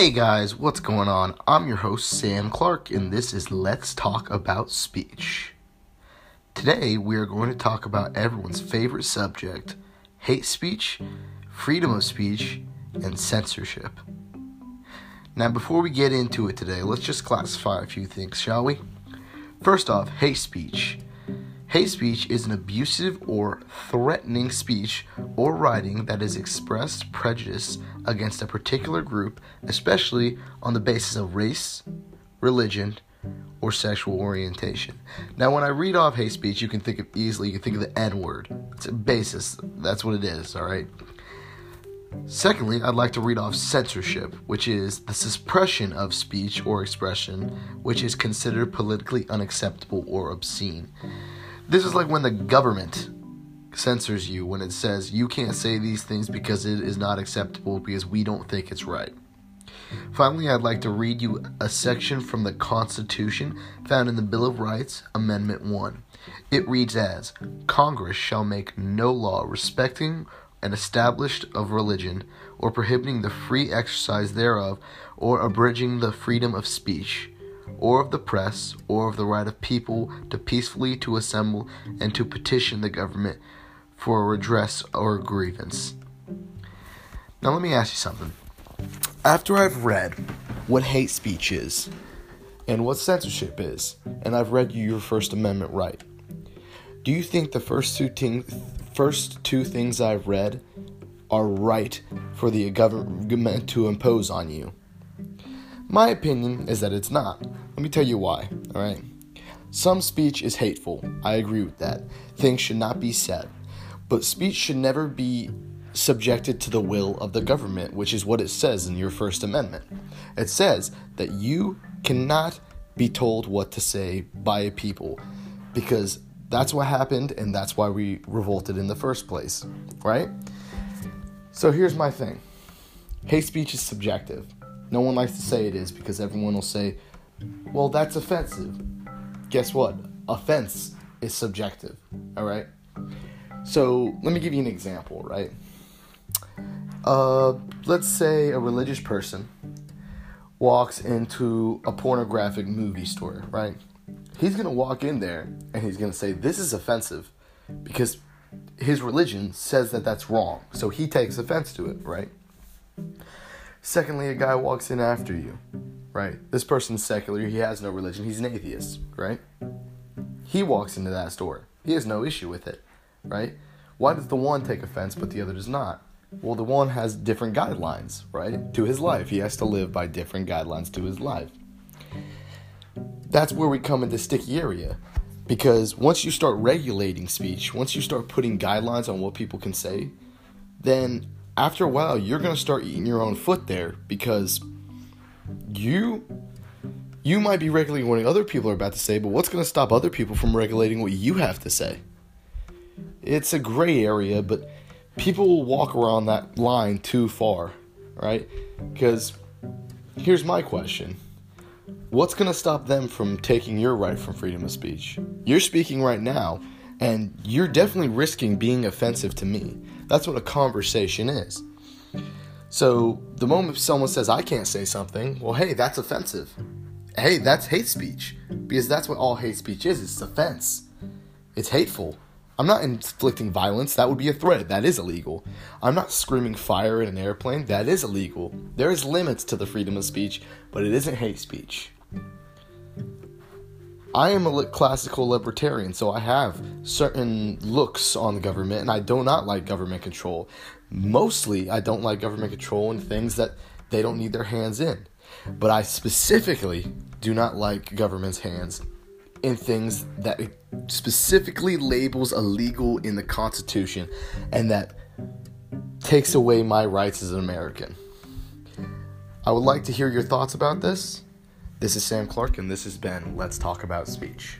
Hey guys, what's going on? I'm your host, Sam Clark, and this is Let's Talk About Speech. Today, we are going to talk about everyone's favorite subject hate speech, freedom of speech, and censorship. Now, before we get into it today, let's just classify a few things, shall we? First off, hate speech. Hate speech is an abusive or threatening speech or writing that is expressed prejudice against a particular group, especially on the basis of race, religion, or sexual orientation. Now, when I read off hate speech, you can think of easily, you can think of the N word. It's a basis. That's what it is, all right? Secondly, I'd like to read off censorship, which is the suppression of speech or expression which is considered politically unacceptable or obscene. This is like when the government censors you when it says you can't say these things because it is not acceptable because we don't think it's right. Finally, I'd like to read you a section from the Constitution found in the Bill of Rights, Amendment 1. It reads as Congress shall make no law respecting an established of religion, or prohibiting the free exercise thereof, or abridging the freedom of speech or of the press, or of the right of people to peacefully to assemble and to petition the government for a redress or a grievance. Now let me ask you something. After I've read what hate speech is and what censorship is, and I've read you your First Amendment right, do you think the first two things, first two things I've read are right for the government to impose on you? My opinion is that it's not. Let me tell you why, alright? Some speech is hateful. I agree with that. Things should not be said. But speech should never be subjected to the will of the government, which is what it says in your First Amendment. It says that you cannot be told what to say by a people because that's what happened and that's why we revolted in the first place, right? So here's my thing hate speech is subjective. No one likes to say it is because everyone will say, well, that's offensive. Guess what? Offense is subjective, all right? So let me give you an example, right? Uh, let's say a religious person walks into a pornographic movie store, right? He's gonna walk in there and he's gonna say, This is offensive because his religion says that that's wrong. So he takes offense to it, right? Secondly, a guy walks in after you, right? This person's secular, he has no religion, he's an atheist, right? He walks into that store. He has no issue with it, right? Why does the one take offense but the other does not? Well, the one has different guidelines, right? To his life. He has to live by different guidelines to his life. That's where we come into sticky area. Because once you start regulating speech, once you start putting guidelines on what people can say, then after a while, you're going to start eating your own foot there because you you might be regulating what other people are about to say, but what's going to stop other people from regulating what you have to say? It's a gray area, but people will walk around that line too far, right? Because here's my question What's going to stop them from taking your right from freedom of speech? You're speaking right now, and you're definitely risking being offensive to me. That's what a conversation is. So the moment someone says, I can't say something, well, hey, that's offensive. Hey, that's hate speech. Because that's what all hate speech is it's offense. It's hateful. I'm not inflicting violence. That would be a threat. That is illegal. I'm not screaming fire in an airplane. That is illegal. There is limits to the freedom of speech, but it isn't hate speech. I am a classical libertarian, so I have certain looks on government, and I do not like government control. Mostly, I don't like government control in things that they don't need their hands in. But I specifically do not like government's hands in things that it specifically labels illegal in the Constitution and that takes away my rights as an American. I would like to hear your thoughts about this. This is Sam Clark, and this has been Let's Talk About Speech.